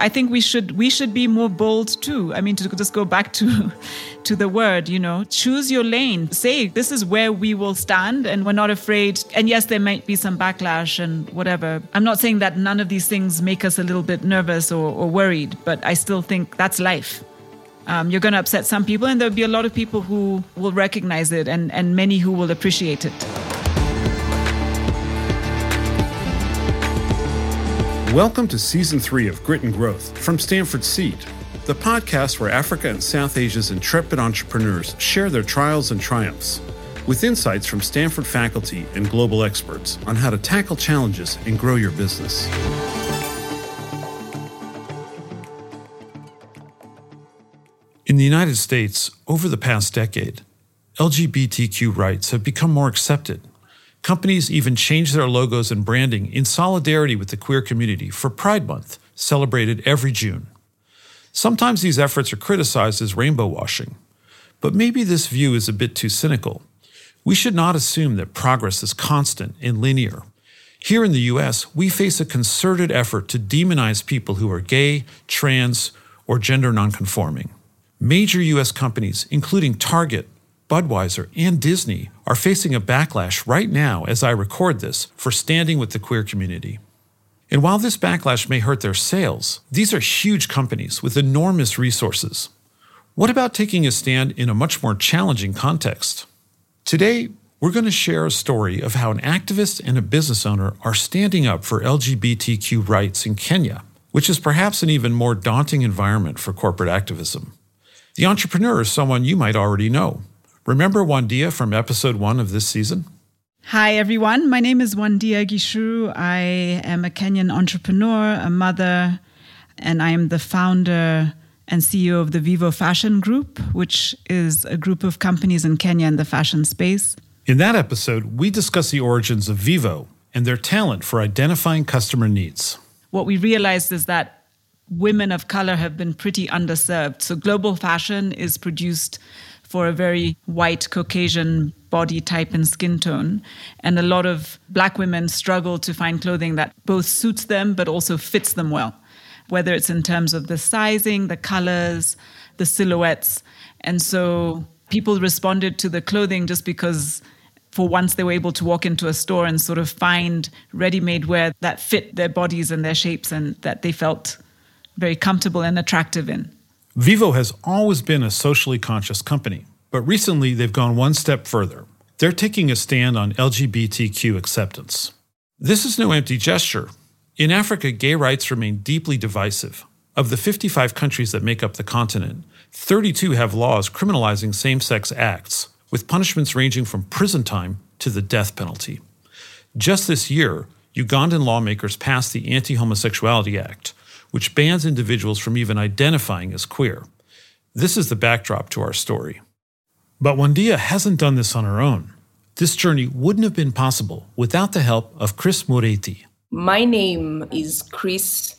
I think we should we should be more bold too. I mean, to just go back to to the word, you know, choose your lane. Say this is where we will stand, and we're not afraid. And yes, there might be some backlash and whatever. I'm not saying that none of these things make us a little bit nervous or, or worried, but I still think that's life. Um, you're going to upset some people, and there'll be a lot of people who will recognize it, and and many who will appreciate it. Welcome to Season 3 of Grit and Growth from Stanford Seed, the podcast where Africa and South Asia's intrepid entrepreneurs share their trials and triumphs, with insights from Stanford faculty and global experts on how to tackle challenges and grow your business. In the United States, over the past decade, LGBTQ rights have become more accepted Companies even changed their logos and branding in solidarity with the queer community for Pride Month, celebrated every June. Sometimes these efforts are criticized as rainbow washing, but maybe this view is a bit too cynical. We should not assume that progress is constant and linear. Here in the US, we face a concerted effort to demonize people who are gay, trans, or gender nonconforming. Major US companies, including Target, Budweiser, and Disney are facing a backlash right now as I record this for standing with the queer community. And while this backlash may hurt their sales, these are huge companies with enormous resources. What about taking a stand in a much more challenging context? Today, we're going to share a story of how an activist and a business owner are standing up for LGBTQ rights in Kenya, which is perhaps an even more daunting environment for corporate activism. The entrepreneur is someone you might already know. Remember Wandia from episode one of this season? Hi, everyone. My name is Wandia Gichuru. I am a Kenyan entrepreneur, a mother, and I am the founder and CEO of the Vivo Fashion Group, which is a group of companies in Kenya in the fashion space. In that episode, we discuss the origins of Vivo and their talent for identifying customer needs. What we realized is that women of color have been pretty underserved. So, global fashion is produced for a very white Caucasian body type and skin tone. And a lot of black women struggle to find clothing that both suits them but also fits them well, whether it's in terms of the sizing, the colors, the silhouettes. And so people responded to the clothing just because for once they were able to walk into a store and sort of find ready-made wear that fit their bodies and their shapes and that they felt very comfortable and attractive in. Vivo has always been a socially conscious company, but recently they've gone one step further. They're taking a stand on LGBTQ acceptance. This is no empty gesture. In Africa, gay rights remain deeply divisive. Of the 55 countries that make up the continent, 32 have laws criminalizing same sex acts, with punishments ranging from prison time to the death penalty. Just this year, Ugandan lawmakers passed the Anti Homosexuality Act, which bans individuals from even identifying as queer. This is the backdrop to our story. But Wandia hasn't done this on her own. This journey wouldn't have been possible without the help of Chris Muriithi. My name is Chris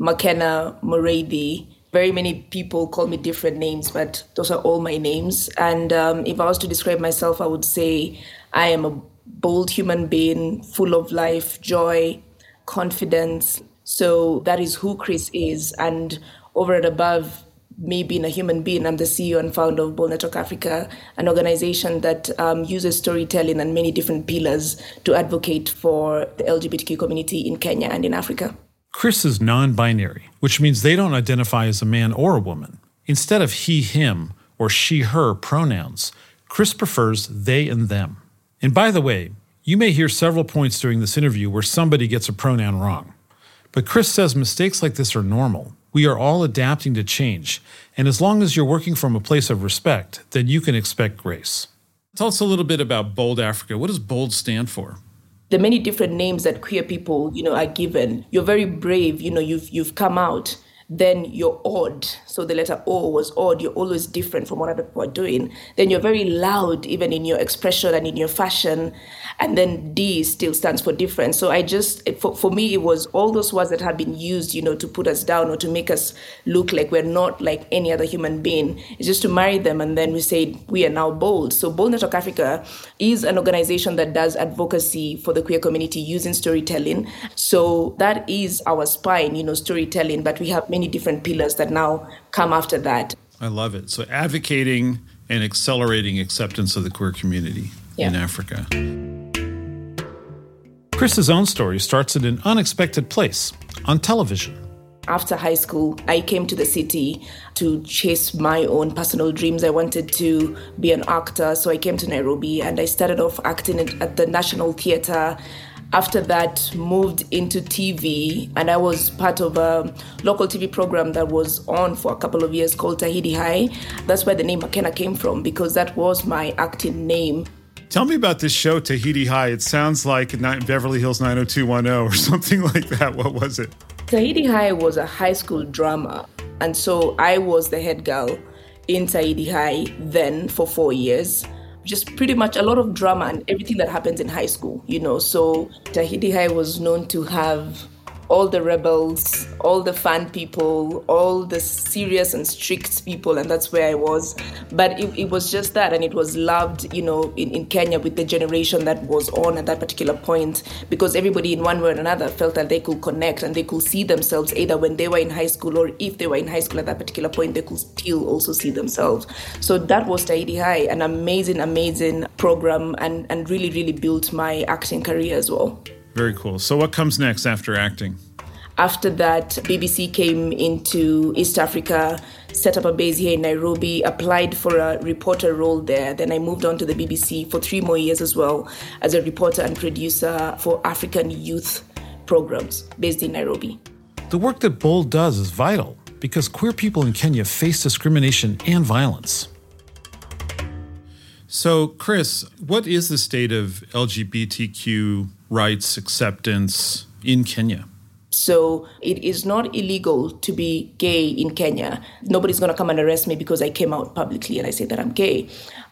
Makena Muriithi. Very many people call me different names, but those are all my names. And um, if I was to describe myself, I would say I am a bold human being, full of life, joy, confidence, so that is who Chris is. And over and above me being a human being, I'm the CEO and founder of Bold Network Africa, an organization that um, uses storytelling and many different pillars to advocate for the LGBTQ community in Kenya and in Africa. Chris is non binary, which means they don't identify as a man or a woman. Instead of he, him, or she, her pronouns, Chris prefers they and them. And by the way, you may hear several points during this interview where somebody gets a pronoun wrong. But Chris says mistakes like this are normal. We are all adapting to change. And as long as you're working from a place of respect, then you can expect grace. Tell us a little bit about Bold Africa. What does Bold stand for? The many different names that queer people, you know, are given. You're very brave, you know, you've you've come out then you're odd. So the letter O was odd. You're always different from what other people are doing. Then you're very loud, even in your expression and in your fashion and then D still stands for different. So I just, for, for me, it was all those words that had been used, you know, to put us down or to make us look like we're not like any other human being. It's just to marry them and then we say we are now bold. So Bold Network Africa is an organization that does advocacy for the queer community using storytelling. So that is our spine, you know, storytelling. But we have many many different pillars that now come after that. I love it. So advocating and accelerating acceptance of the queer community yeah. in Africa. Chris's own story starts at an unexpected place on television. After high school, I came to the city to chase my own personal dreams. I wanted to be an actor, so I came to Nairobi and I started off acting at the National Theatre. After that, moved into TV, and I was part of a local TV program that was on for a couple of years called Tahidi High. That's where the name Makena came from because that was my acting name. Tell me about this show, Tahidi High. It sounds like Beverly Hills 90210 or something like that. What was it? Tahidi High was a high school drama. And so I was the head girl in Tahidi High then for four years. Just pretty much a lot of drama and everything that happens in high school, you know. So Tahidi High was known to have all the rebels, all the fun people, all the serious and strict people, and that's where I was. But it, it was just that, and it was loved, you know, in, in Kenya with the generation that was on at that particular point, because everybody in one way or another felt that they could connect and they could see themselves either when they were in high school or if they were in high school at that particular point, they could still also see themselves. So that was Tahidi High, an amazing, amazing program, and, and really, really built my acting career as well. Very cool. So, what comes next after acting? After that, BBC came into East Africa, set up a base here in Nairobi, applied for a reporter role there. Then I moved on to the BBC for three more years as well as a reporter and producer for African youth programs based in Nairobi. The work that Bold does is vital because queer people in Kenya face discrimination and violence. So, Chris, what is the state of LGBTQ rights acceptance in Kenya? So it is not illegal to be gay in Kenya. Nobody's going to come and arrest me because I came out publicly and I say that I'm gay.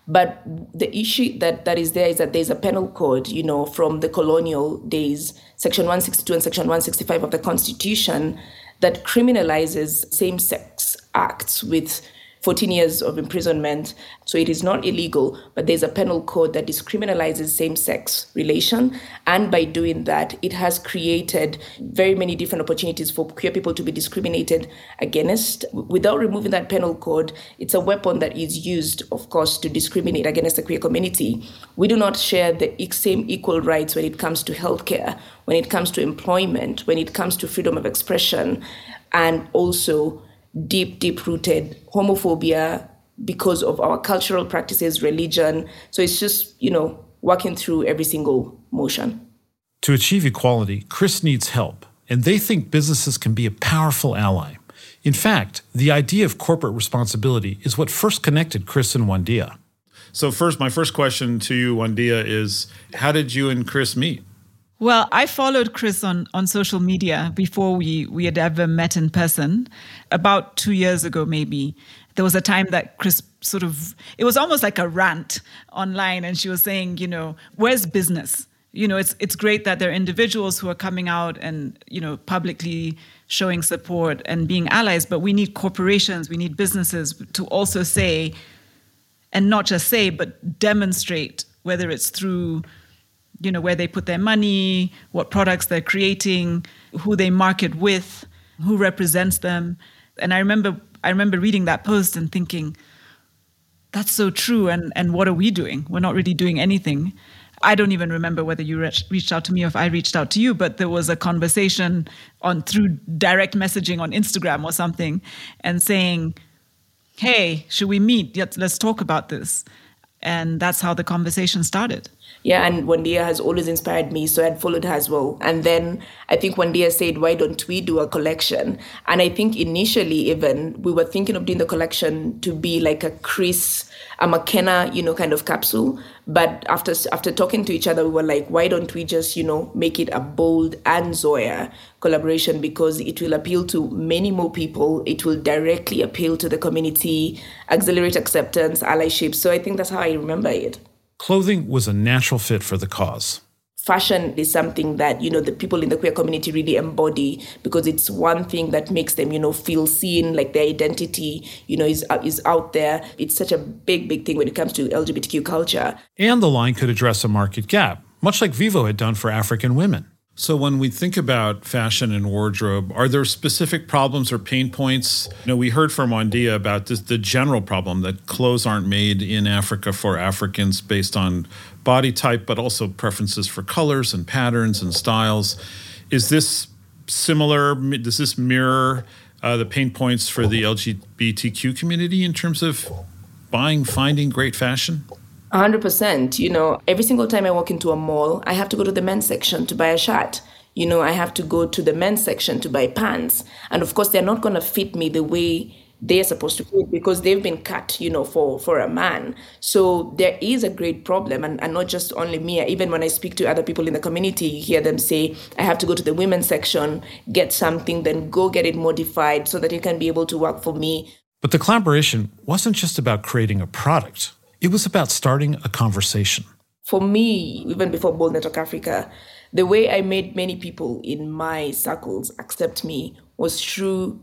But the issue that, that is there is that there's a penal code, you know, from the colonial days, Section 162 and Section 165 of the Constitution, that criminalizes same sex acts with 14 years of imprisonment. So it is not illegal, but there's a penal code that discriminalizes same sex relation. And by doing that, it has created very many different opportunities for queer people to be discriminated against. Without removing that penal code, it's a weapon that is used, of course, to discriminate against the queer community. We do not share the same equal rights when it comes to healthcare, when it comes to employment, when it comes to freedom of expression, and also deep, deep rooted homophobia because of our cultural practices, religion. So it's just, you know, working through every single motion. To achieve equality, Chris needs help, and they think businesses can be a powerful ally. In fact, the idea of corporate responsibility is what first connected Chris and Wandia. So, first, my first question to you, Wandia, is how did you and Chris meet? Well, I followed Chris on, on social media before we, we had ever met in person, about two years ago, maybe. There was a time that Chris sort of, it was almost like a rant online, and she was saying, you know, where's business? You know, it's it's great that there are individuals who are coming out and, you know, publicly showing support and being allies, but we need corporations, we need businesses to also say, and not just say, but demonstrate, whether it's through you know where they put their money what products they're creating who they market with who represents them. And i remember i remember reading that post and thinking that's so true and and what are we doing? We're not really doing anything. I don't even remember whether you reached out to me or if i reached out to you but there was a conversation on through direct messaging on instagram or something and saying hey should we meet? Let's talk about this. And that's how the conversation started yeah, and Wandia has always inspired me, so I'd followed her as well. And then I think Wandia said, why don't we do a collection? And I think initially even we were thinking of doing the collection to be like a Chris, a Makena, you know, kind of capsule. But after after talking to each other, we were like, why don't we just, you know, make it a bold and Zoya collaboration because it will appeal to many more people. It will directly appeal to the community, accelerate acceptance, allyship. So I think that's how I remember it. Clothing was a natural fit for the cause. Fashion is something that, you know, the people in the queer community really embody because it's one thing that makes them, you know, feel seen, like their identity, you know, is, is out there. It's such a big, big thing when it comes to LGBTQ culture. And the line could address a market gap, much like Vivo had done for African women. So, when we think about fashion and wardrobe, are there specific problems or pain points? You know, we heard from Wandia about this, the general problem that clothes aren't made in Africa for Africans based on body type, but also preferences for colors and patterns and styles. Is this similar? Does this mirror uh, the pain points for the LGBTQ community in terms of buying, finding great fashion? 100%. You know, every single time I walk into a mall, I have to go to the men's section to buy a shirt. You know, I have to go to the men's section to buy pants. And of course, they're not going to fit me the way they're supposed to fit because they've been cut, you know, for, for a man. So there is a great problem. And, and not just only me, even when I speak to other people in the community, you hear them say, I have to go to the women's section, get something, then go get it modified so that it can be able to work for me. But the collaboration wasn't just about creating a product. It was about starting a conversation. For me, even before Bold Network Africa, the way I made many people in my circles accept me was through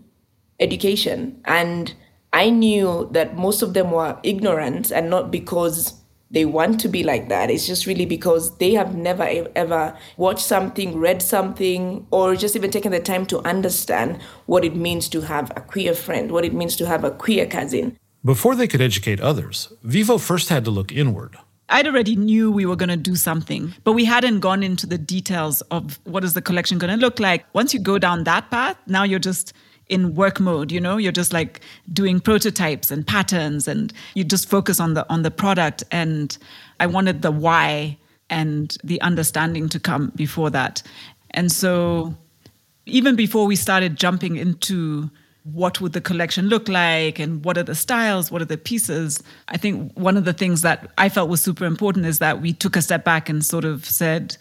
education. And I knew that most of them were ignorant and not because they want to be like that. It's just really because they have never ever watched something, read something, or just even taken the time to understand what it means to have a queer friend, what it means to have a queer cousin. Before they could educate others, Vivo first had to look inward. I'd already knew we were going to do something, but we hadn't gone into the details of what is the collection going to look like. Once you go down that path, now you're just in work mode, you know, you're just like doing prototypes and patterns and you just focus on the on the product and I wanted the why and the understanding to come before that. And so even before we started jumping into what would the collection look like and what are the styles what are the pieces? I think one of the things that i felt was super important is that we took a step back and sort of said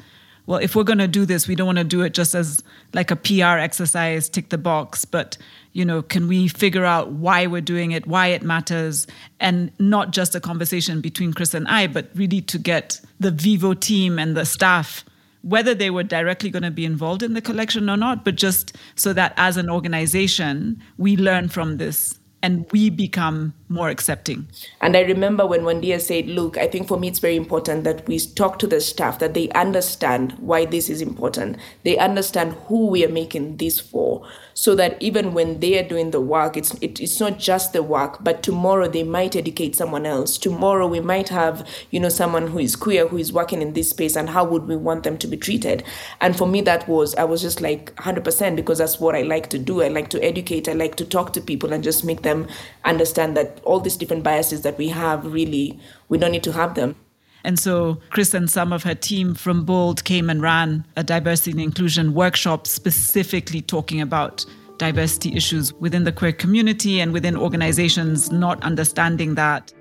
well if we're going to do this we don't want to do it just as like a pr exercise tick the box but you know can we figure out why we're doing it why it matters? And not just a conversation between chris and i but really to get the vivo team and the staff whether they were directly going to be involved in the collection or not, but just so that as an organization, we learn from this and we become more accepting. And I remember when Wandia said, Look, I think for me it's very important that we talk to the staff, that they understand why this is important. They understand who we are making this for so that even when they are doing the work, it's it, it's not just the work, but tomorrow they might educate someone else. Tomorrow we might have you know someone who is queer who is working in this space, and how would we want them to be treated? And for me, that was I was just like 100% because that's what I like to do. I like to educate. I like to talk to people and just make them understand that all these different biases that we have really we don't need to have them. And so Chris and some of her team from Bold came and ran a diversity and inclusion workshop specifically talking about diversity issues within the queer community and within organizations not understanding that.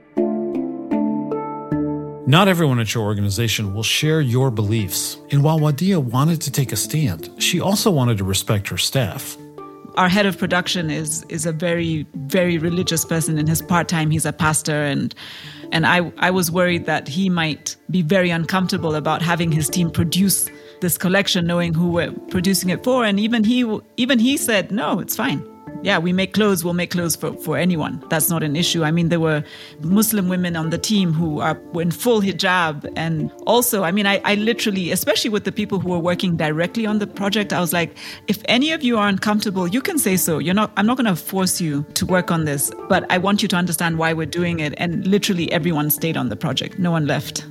Not everyone at your organization will share your beliefs. And while Wandia wanted to take a stand, she also wanted to respect her staff our head of production is is a very very religious person. In his part-time he's a pastor. And and I I was worried that he might be very uncomfortable about having his team produce this collection knowing who we're producing it for. And even he even he said no it's fine yeah, we make clothes, we'll make clothes for, for anyone. That's not an issue. I mean, there were Muslim women on the team who are in full hijab. And also, I mean, I, I literally, especially with the people who were working directly on the project, I was like, if any of you are uncomfortable, you can say so. You're not, I'm not going to force you to work on this, but I want you to understand why we're doing it. And literally everyone stayed on the project. No one left.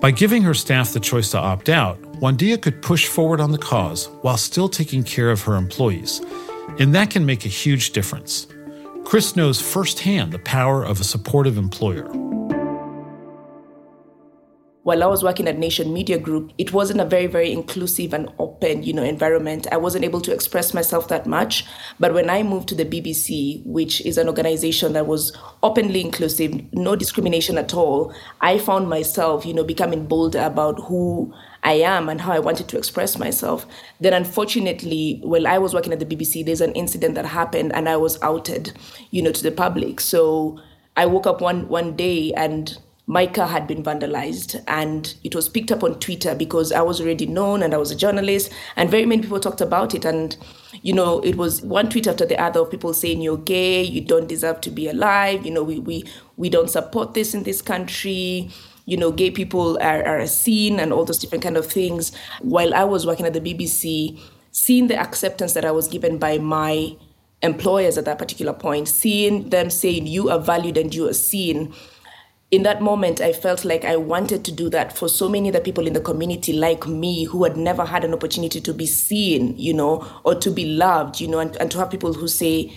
By giving her staff the choice to opt out, Wandia could push forward on the cause while still taking care of her employees. And that can make a huge difference. Chris knows firsthand the power of a supportive employer. While I was working at Nation Media Group, it wasn't a very, very inclusive and open, you know, environment. I wasn't able to express myself that much. But when I moved to the BBC, which is an organization that was openly inclusive, no discrimination at all, I found myself, you know, becoming bolder about who I am and how I wanted to express myself. Then, unfortunately, while I was working at the BBC, there's an incident that happened and I was outed, you know, to the public. So I woke up one one day and my car had been vandalized and it was picked up on Twitter because I was already known and I was a journalist and very many people talked about it and you know it was one tweet after the other of people saying you're gay you don't deserve to be alive you know we we we don't support this in this country you know, gay people are, are a scene and all those different kind of things. While I was working at the BBC, seeing the acceptance that I was given by my employers at that particular point, seeing them saying you are valued and you are seen, in that moment, I felt like I wanted to do that for so many other people in the community like me who had never had an opportunity to be seen, you know, or to be loved, you know, and, and to have people who say,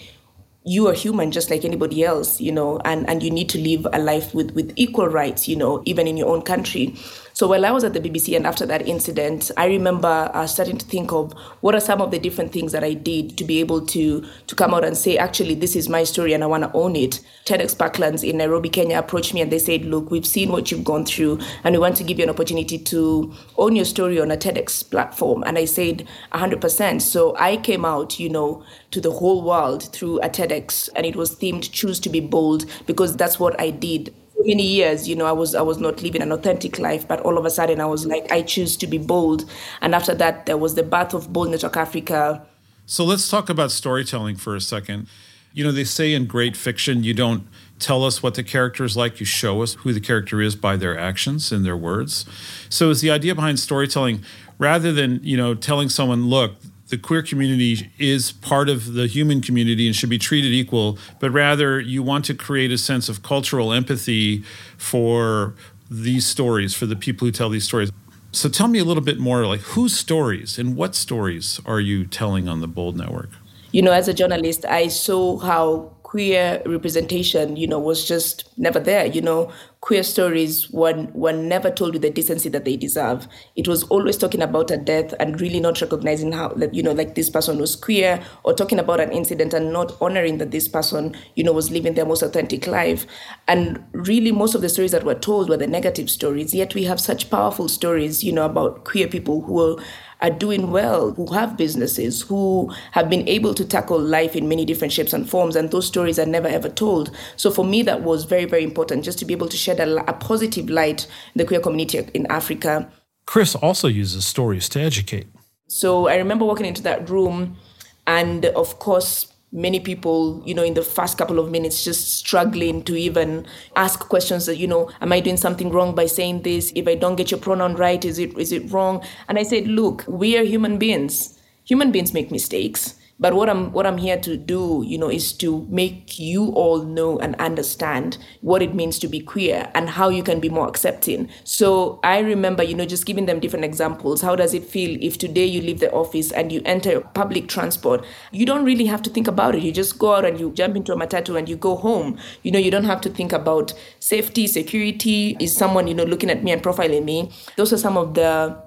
you are human just like anybody else, you know, and, and you need to live a life with, with equal rights, you know, even in your own country. So while I was at the BBC and after that incident, I remember uh, starting to think of what are some of the different things that I did to be able to to come out and say, actually, this is my story and I want to own it. TEDx Parklands in Nairobi, Kenya approached me and they said, look, we've seen what you've gone through and we want to give you an opportunity to own your story on a TEDx platform. And I said, 100%. So I came out, you know, to the whole world through a TEDx and it was themed Choose to be Bold because that's what I did many years, you know, I was I was not living an authentic life, but all of a sudden I was like, I choose to be bold. And after that, there was the birth of Bold Network Africa. So let's talk about storytelling for a second. You know, they say in great fiction, you don't tell us what the character is like, you show us who the character is by their actions and their words. So is the idea behind storytelling rather than, you know, telling someone, look, the queer community is part of the human community and should be treated equal, but rather you want to create a sense of cultural empathy for these stories, for the people who tell these stories. So tell me a little bit more like whose stories and what stories are you telling on the Bold Network? You know, as a journalist, I saw how queer representation, you know, was just never there. You know, queer stories were, were never told with the decency that they deserve. It was always talking about a death and really not recognizing how, that, you know, like this person was queer or talking about an incident and not honoring that this person, you know, was living their most authentic life. And really, most of the stories that were told were the negative stories. Yet we have such powerful stories, you know, about queer people who are are doing well, who have businesses, who have been able to tackle life in many different shapes and forms. And those stories are never ever told. So for me, that was very, very important just to be able to shed a, a positive light in the queer community in Africa. Chris also uses stories to educate. So I remember walking into that room, and of course, many people, you know, in the first couple of minutes just struggling to even ask questions that, you know, am I doing something wrong by saying this? If I don't get your pronoun right, is it is it wrong? And I said, look, we are human beings. Human beings make mistakes. But what I'm what I'm here to do, you know, is to make you all know and understand what it means to be queer and how you can be more accepting. So I remember, you know, just giving them different examples. How does it feel if today you leave the office and you enter public transport? You don't really have to think about it. You just go out and you jump into a matatu and you go home. You know, you don't have to think about safety, security. Is someone, you know, looking at me and profiling me? Those are some of the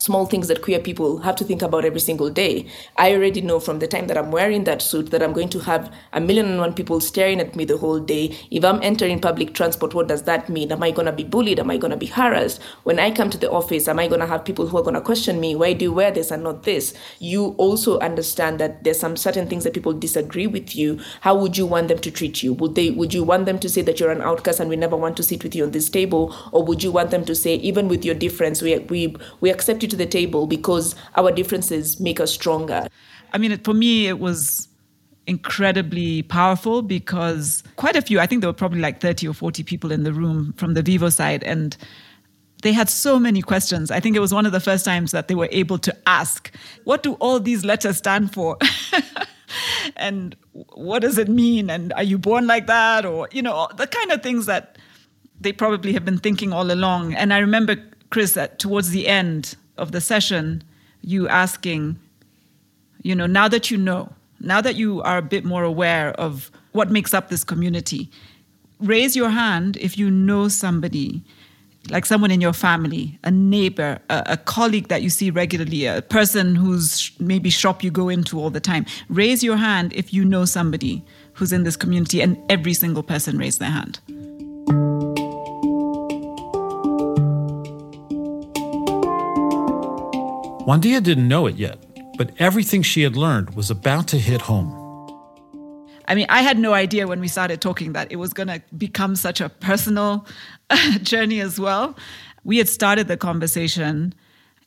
small things that queer people have to think about every single day. I already know from the time that I'm wearing that suit that I'm going to have a million and one people staring at me the whole day. If I'm entering public transport, what does that mean? Am I going to be bullied? Am I going to be harassed? When I come to the office, am I going to have people who are going to question me? Why do you wear this and not this? You also understand that there's some certain things that people disagree with you. How would you want them to treat you? Would they would you want them to say that you're an outcast and we never want to sit with you on this table? Or would you want them to say, even with your difference, we we, we accept you to the table because our differences make us stronger. I mean, for me, it was incredibly powerful because quite a few, I think there were probably like 30 or 40 people in the room from the Vivo side. And they had so many questions. I think it was one of the first times that they were able to ask, what do all these letters stand for? and what does it mean? And are you born like that? Or, you know, the kind of things that they probably have been thinking all along. And I remember, Chris, that towards the end, of the session, you asking, you know, now that you know, now that you are a bit more aware of what makes up this community, raise your hand if you know somebody, like someone in your family, a neighbor, a, a, colleague that you see regularly, a person whose maybe shop you go into all the time. Raise your hand if you know somebody who's in this community, and every single person raised their hand. Wandia didn't know it yet, but everything she had learned was about to hit home. I mean, I had no idea when we started talking that it was going to become such a personal journey as well. We had started the conversation,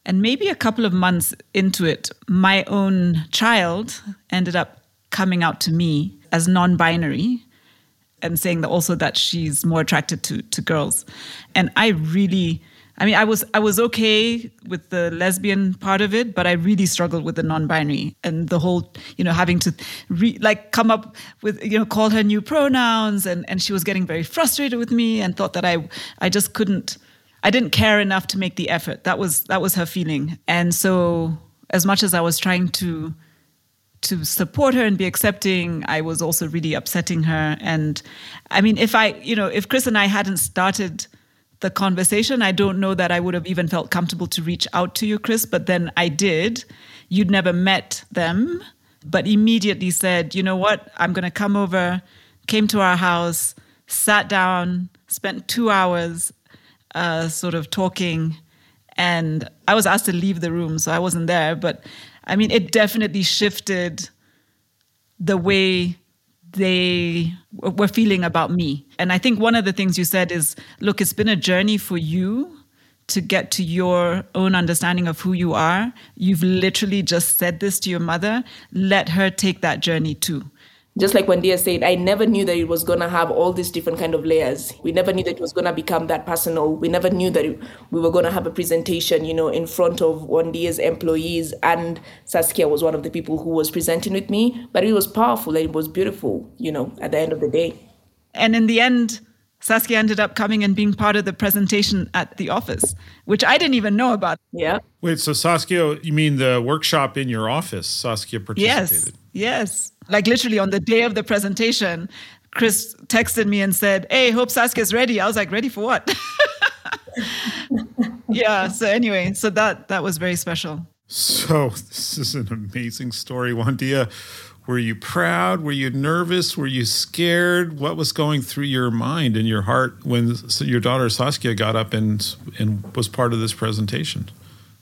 and maybe a couple of months into it, my own child ended up coming out to me as non binary. and saying that also that she's more attracted to to girls. And I really I mean, I was I was okay with the lesbian part of it, but I really struggled with the non-binary and the whole, you know, having to re, like come up with, you know, call her new pronouns, and and she was getting very frustrated with me and thought that I I just couldn't, I didn't care enough to make the effort. That was that was her feeling, and so as much as I was trying to to support her and be accepting, I was also really upsetting her. And I mean, if I, you know, if Chris and I hadn't started the conversation, I don't know that I would have even felt comfortable to reach out to you, Chris, but then I did. You'd never met them, but immediately said, you know what, I'm going to come over, came to our house, sat down, spent two hours uh, sort of talking. And I was asked to leave the room, so I wasn't there. But I mean, it definitely shifted the way they were feeling about me. And I think one of the things you said is look, it's been a journey for you to get to your own understanding of who you are. You've literally just said this to your mother. Let her take that journey too just like Wandia said, I never knew that it was going to have all these different kind of layers. We never knew that it was going to become that personal. We never knew that we were going to have a presentation, you know, in front of Wandia's employees. And Saskia was one of the people who was presenting with me. But it was powerful and it was beautiful, you know, at the end of the day. And in the end, Saskia ended up coming and being part of the presentation at the office, which I didn't even know about. Yeah. Wait, so Saskia, you mean the workshop in your office? Saskia participated. Yes. Yes like literally on the day of the presentation, Chris texted me and said, Hey, hope Saskia's ready. I was like, ready for what? yeah. So anyway, so that that was very special. So this is an amazing story, Wandia. Were you proud? Were you nervous? Were you scared? What was going through your mind and your heart when your daughter Saskia got up and and was part of this presentation?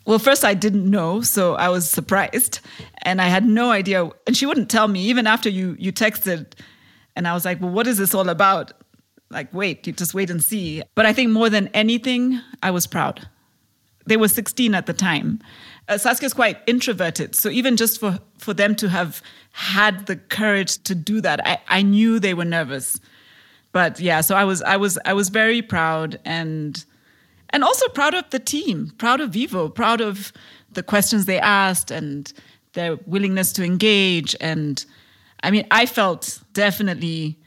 Well, first I didn't know, so I was surprised, and I had no idea. And she wouldn't tell me even after you you texted, and I was like, "Well, what is this all about?" Like, wait, you just wait and see. But I think more than anything, I was proud. They were 16 at the time. Uh, Saskia's quite introverted, so even just for for them to have had the courage to do that, I, I knew they were nervous. But yeah, so I was I was I was very proud and and also proud of the team, proud of Vivo, proud of the questions they asked and their willingness to engage. And I mean, I felt definitely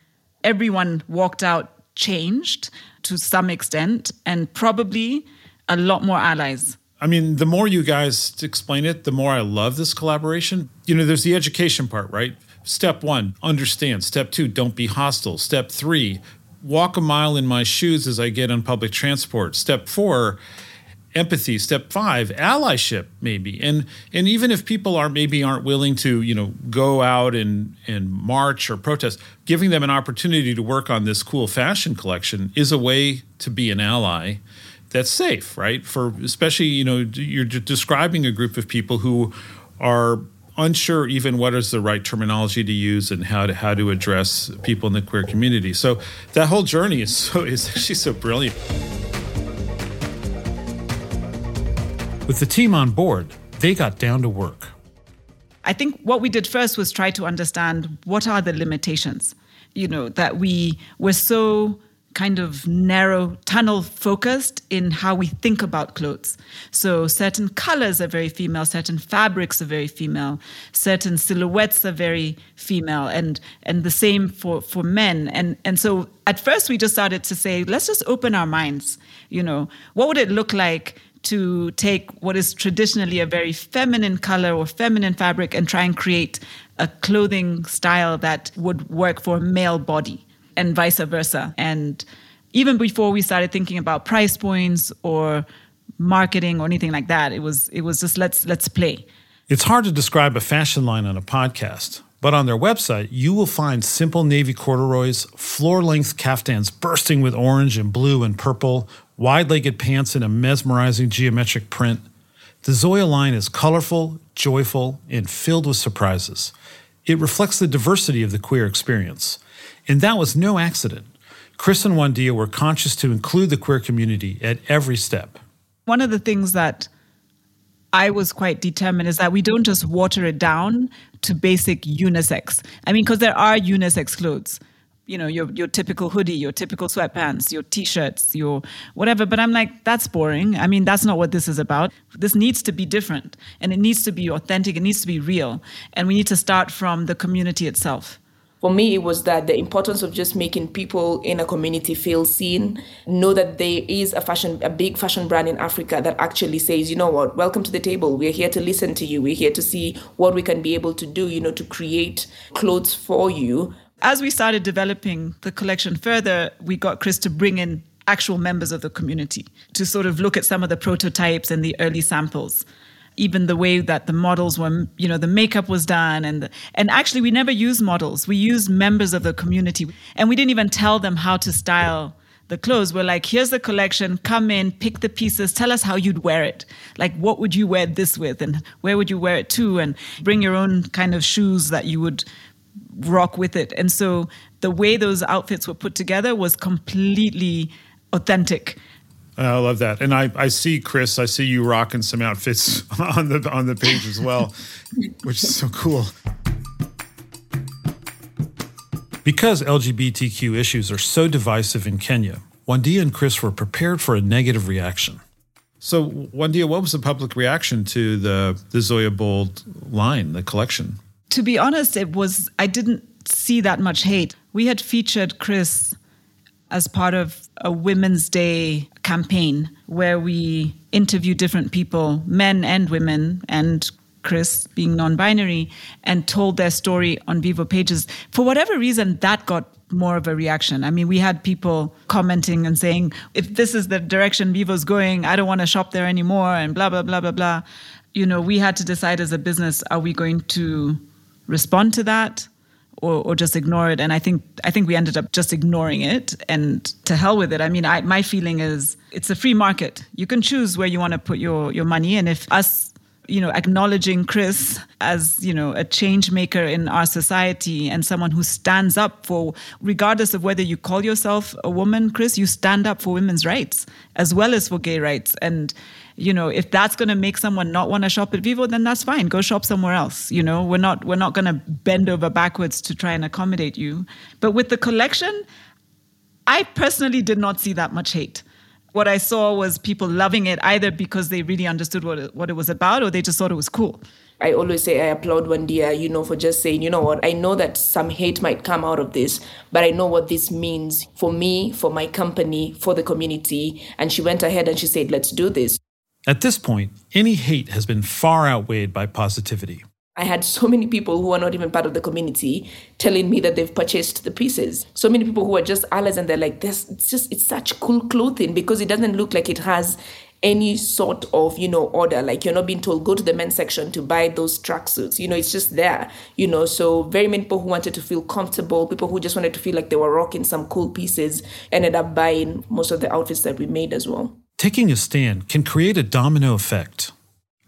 everyone walked out changed to some extent and probably a lot more allies. I mean, the more you guys explain it, the more I love this collaboration. You know, there's the education part, right? Step one, understand. Step two, don't be hostile. Step three, walk a mile in my shoes as I get on public transport. Step four, empathy. Step five, allyship, maybe. And and even if people are maybe aren't willing to, you know, go out and and march or protest, giving them an opportunity to work on this cool fashion collection is a way to be an ally that's safe, right? For especially, you know, you're describing a group of people who are unsure even what is the right terminology to use and how to how to address people in the queer community. So that whole journey is so is actually so brilliant. With the team on board, they got down to work. I think what we did first was try to understand what are the limitations. You know, that we were so kind of narrow tunnel focused in how we think about clothes. So certain colors are very female, certain fabrics are very female, certain silhouettes are very female and and the same for for men. And and so at first we just started to say let's just open our minds, you know, what would it look like to take what is traditionally a very feminine color or feminine fabric and try and create a clothing style that would work for a male body and vice versa. And even before we started thinking about price points or marketing or anything like that, it was it was just let's let's play. It's hard to describe a fashion line on a podcast, but on their website, you will find simple navy corduroys, floor length caftans bursting with orange and blue and purple, wide legged pants in a mesmerizing geometric print. The Zoya line is colorful, joyful, and filled with surprises. It reflects the diversity of the queer experience. And that was no accident. Chris and Wandia were conscious to include the queer community at every step. One of the things that I was quite determined is that we don't just water it down to basic unisex. I mean, because there are unisex clothes, you know, your your typical hoodie, your typical sweatpants, your t-shirts, your whatever. But I'm like, that's boring. I mean, that's not what this is about. This needs to be different and it needs to be authentic, it needs to be real. And we need to start from the community itself for me, it was that the importance of just making people in a community feel seen, know that there is a fashion, a big fashion brand in Africa that actually says, you know what, welcome to the table. We're here to listen to you. We're here to see what we can be able to do, you know, to create clothes for you. As we started developing the collection further, we got Chris to bring in actual members of the community to sort of look at some of the prototypes and the early samples even the way that the models were, you know, the makeup was done, and the, and actually we never used models. We used members of the community, and we didn't even tell them how to style the clothes. We're like, here's the collection. Come in, pick the pieces. Tell us how you'd wear it. Like, what would you wear this with, and where would you wear it to, and bring your own kind of shoes that you would rock with it. And so the way those outfits were put together was completely authentic I love that, and I, I see Chris. I see you rocking some outfits on the on the page as well, which is so cool. Because LGBTQ issues are so divisive in Kenya, Wandia and Chris were prepared for a negative reaction. So, Wandia, what was the public reaction to the the Zoya Bold line, the collection? To be honest, it was I didn't see that much hate. We had featured Chris as part of a Women's Day campaign where we interview different people, men and women, and Chris being non binary, and told their story on Vivo pages. For whatever reason, that got more of a reaction. I mean, we had people commenting and saying, if this is the direction Vivo's going, I don't want to shop there anymore, and blah, blah, blah, blah, blah. You know, we had to decide as a business are we going to respond to that? Or, or just ignore it. And I think I think we ended up just ignoring it and to hell with it. I mean, I, my feeling is it's a free market. You can choose where you want to put your your money. And if us you know acknowledging chris as you know a change maker in our society and someone who stands up for regardless of whether you call yourself a woman chris you stand up for women's rights as well as for gay rights. And you know if that's going to make someone not want to shop at vivo then that's fine. Go shop somewhere else. You know we're not we're not going to bend over backwards to try and accommodate you. But with the collection i personally did not see that much hate what i saw was people loving it either because they really understood what it, what it was about or they just thought it was cool I always say I applaud Wandia, you know, for just saying, you know what, I know that some hate might come out of this, but I know what this means for me, for my company, for the community. And she went ahead and she said, let's do this. At this point, any hate has been far outweighed by positivity. I had so many people who are not even part of the community telling me that they've purchased the pieces. So many people who are just allies and they're like, this it's just it's such cool clothing because it doesn't look like it has any sort of you know order like you're not being told go to the men's section to buy those tracksuits you know it's just there you know so very many people who wanted to feel comfortable people who just wanted to feel like they were rocking some cool pieces ended up buying most of the outfits that we made as well Taking a stand can create a domino effect.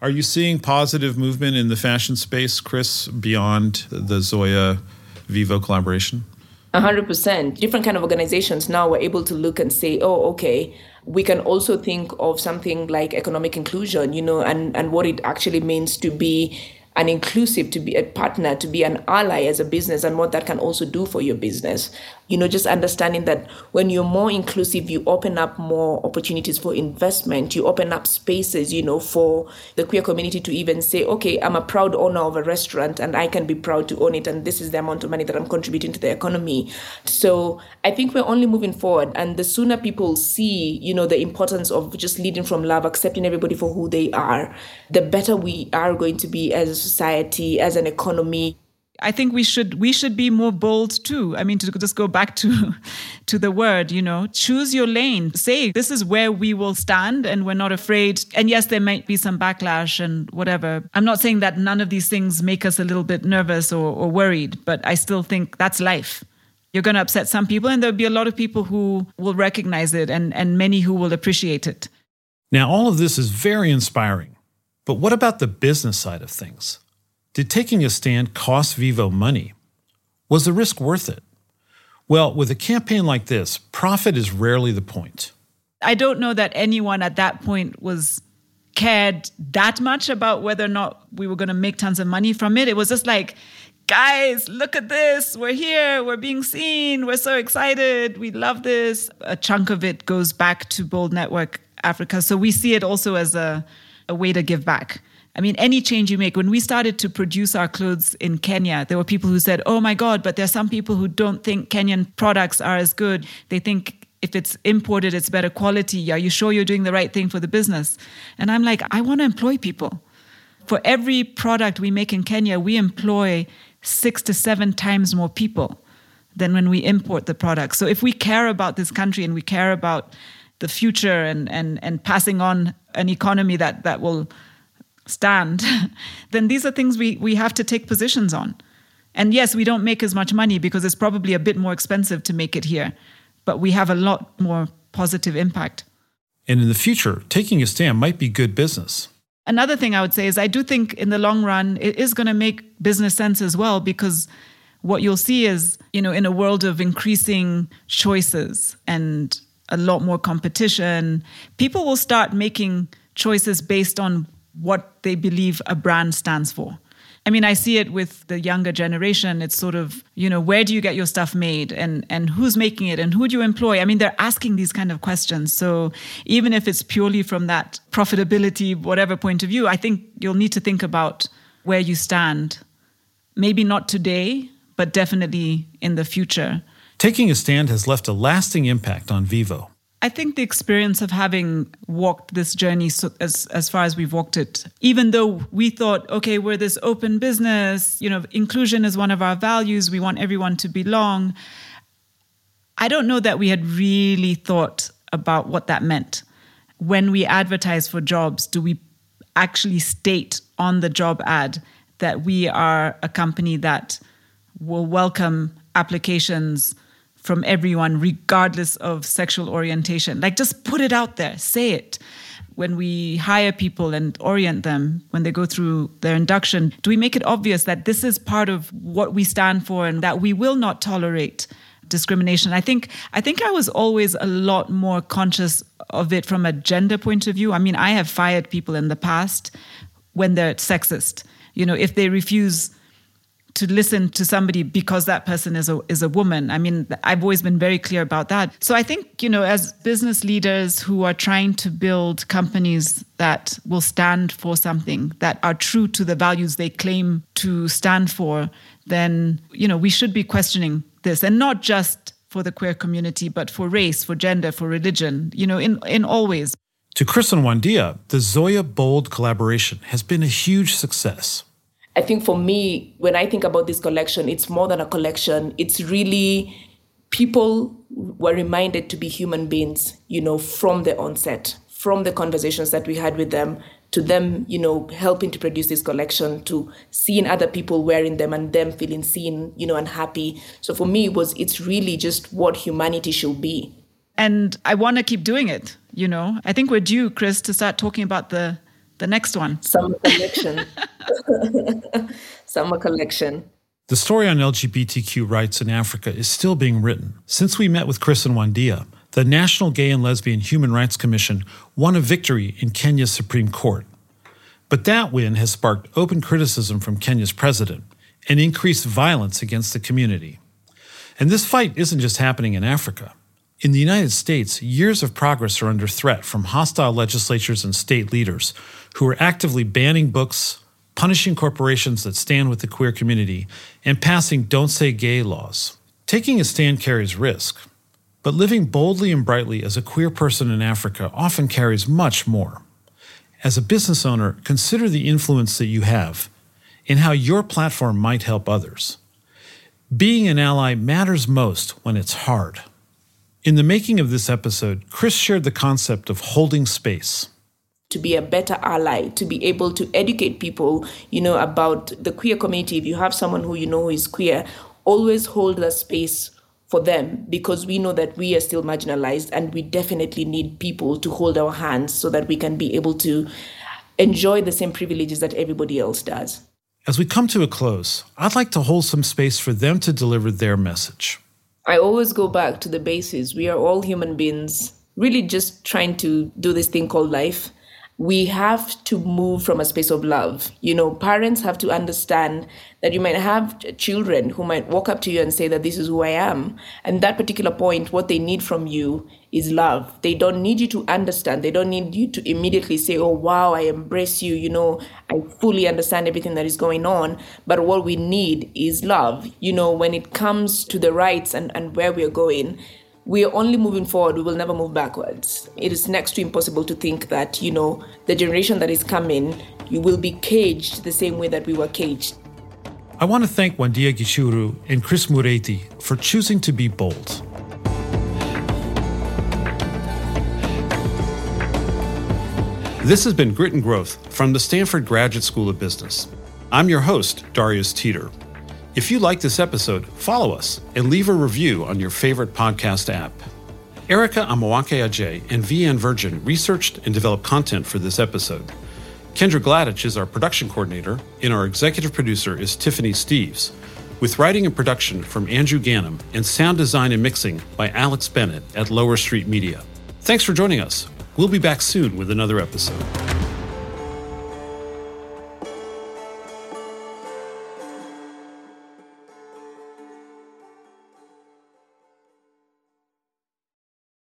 Are you seeing positive movement in the fashion space, Chris, beyond the Zoya Vivo collaboration? 100%. Different kind of organizations now were able to look and say, oh, okay, we can also think of something like economic inclusion, you know, and, and what it actually means to be an inclusive, to be a partner, to be an ally as a business, and what that can also do for your business you know just understanding that when you're more inclusive you open up more opportunities for investment. You open up spaces you know for the queer community to even say okay i'm a proud owner of a restaurant and i can be proud to own it and this is the amount of money that i'm contributing to the economy. So i think we're only moving forward and the sooner people see you know the importance of just leading from love accepting everybody for who they are the better we are going to be as a society as an economy I think we should we should be more bold too. I mean, to just go back to to the word, you know, choose your lane. Say this is where we will stand, and we're not afraid. And yes, there might be some backlash and whatever. I'm not saying that none of these things make us a little bit nervous or, or worried, but I still think that's life. You're going to upset some people, and there'll be a lot of people who will recognize it, and and many who will appreciate it. Now, all of this is very inspiring, but what about the business side of things? Did taking a stand cost Vivo money? Was the risk worth it? Well, with a campaign like this, profit is rarely the point. I don't know that anyone at that point was cared that much about whether or not we were going to make tons of money from it. It was just like, guys, look at this. We're here. We're being seen. We're so excited. We love this. A chunk of it goes back to Bold Network Africa. So we see it also as a, a way to give back. I mean, any change you make, when we started to produce our clothes in Kenya, there were people who said, oh my God, but there are some people who don't think Kenyan products are as good. They think if it's imported, it's better quality. Are you sure you're doing the right thing for the business? And I'm like, I want to employ people. For every product we make in Kenya, we employ six to seven times more people than when we import the product. So if we care about this country and we care about the future and, and, and passing on an economy that, that will stand, then these are things we, we have to take positions on. And yes, we don't make as much money because it's probably a bit more expensive to make it here, but we have a lot more positive impact. And in the future, taking a stand might be good business. Another thing I would say is I do think in the long run it is going to make business sense as well because what you'll see is, you know, in a world of increasing choices and a lot more competition, people will start making choices based on what they believe a brand stands for. I mean, I see it with the younger generation. It's sort of, you know, where do you get your stuff made and, and who's making it and who do you employ? I mean, they're asking these kind of questions. So even if it's purely from that profitability, whatever point of view, I think you'll need to think about where you stand. Maybe not today, but definitely in the future. Taking a stand has left a lasting impact on Vivo. I think the experience of having walked this journey so, as as far as we've walked it, even though we thought, okay, we're this open business, you know, inclusion is one of our values. We want everyone to belong. I don't know that we had really thought about what that meant. When we advertise for jobs, do we actually state on the job ad that we are a company that will welcome applications from everyone, regardless of sexual orientation. Like, just put it out there, say it. When we hire people and orient them when they go through their induction, do we make it obvious that this is part of what we stand for and that we will not tolerate discrimination? I think I think I was always a lot more conscious of it from a gender point of view. I mean, I have fired people in the past when they're sexist. You know, if they refuse to listen to somebody because that person is a is a woman. I mean, I've always been very clear about that. So I think, you know, as business leaders who are trying to build companies that will stand for something that are true to the values they claim to stand for, then, you know, we should be questioning this and not just for the queer community, but for race, for gender, for religion, you know, in in all ways. To Chris and Wandia, the Zoya Bold collaboration has been a huge success. I think for me, when I think about this collection, it's more than a collection. It's really people were reminded to be human beings, you know, from the onset, from the conversations that we had with them, to them, you know, helping to produce this collection, to seeing other people wearing them and them feeling seen, you know, and happy. So for me, it was it's really just what humanity should be. And I want to keep doing it. You know, I think we're due, Chris, to start talking about the the next one. Summer collection. Summer collection. The story on LGBTQ rights in Africa is still being written. Since we met with Chris and Wandia, the National Gay and Lesbian Human Rights Commission won a victory in Kenya's Supreme Court. But that win has sparked open criticism from Kenya's president and increased violence against the community. And this fight isn't just happening in Africa. In the United States, years of progress are under threat from hostile legislatures and state leaders who are actively banning books, punishing corporations that stand with the queer community, and passing don't say gay laws. Taking a stand carries risk, but living boldly and brightly as a queer person in Africa often carries much more. As a business owner, consider the influence that you have and how your platform might help others. Being an ally matters most when it's hard. In the making of this episode, Chris shared the concept of holding space to be a better ally, to be able to educate people, you know, about the queer community. If you have someone who you know who is queer, always hold that space for them because we know that we are still marginalized and we definitely need people to hold our hands so that we can be able to enjoy the same privileges that everybody else does. As we come to a close, I'd like to hold some space for them to deliver their message. I always go back to the basis. We are all human beings, really just trying to do this thing called life we have to move from a space of love. You know, parents have to understand that you might have children who might walk up to you and say that this is who I am. And that particular point, what they need from you is love. They don't need you to understand. They don't need you to immediately say, oh, wow, I embrace you. You know, I fully understand everything that is going on. But what we need is love. You know, when it comes to the rights and, and where we're going, we are only moving forward we will never move backwards. It is next to impossible to think that you know the generation that is coming you will be caged the same way that we were caged. I want to thank wandia gichuru and chris muriithi for choosing to be bold. This has been grit and growth from the stanford graduate school of business. I'm your host darius teter if you like this episode, follow us and leave a review on your favorite podcast app. Erica Amoako-Agyei and VN Virgin researched and developed content for this episode. Kendra Gladych is our production coordinator, and our executive producer is Tiffany Steeves, with writing and production from Andrew Gannum and sound design and mixing by Alex Bennett at Lower Street Media. Thanks for joining us. We'll be back soon with another episode.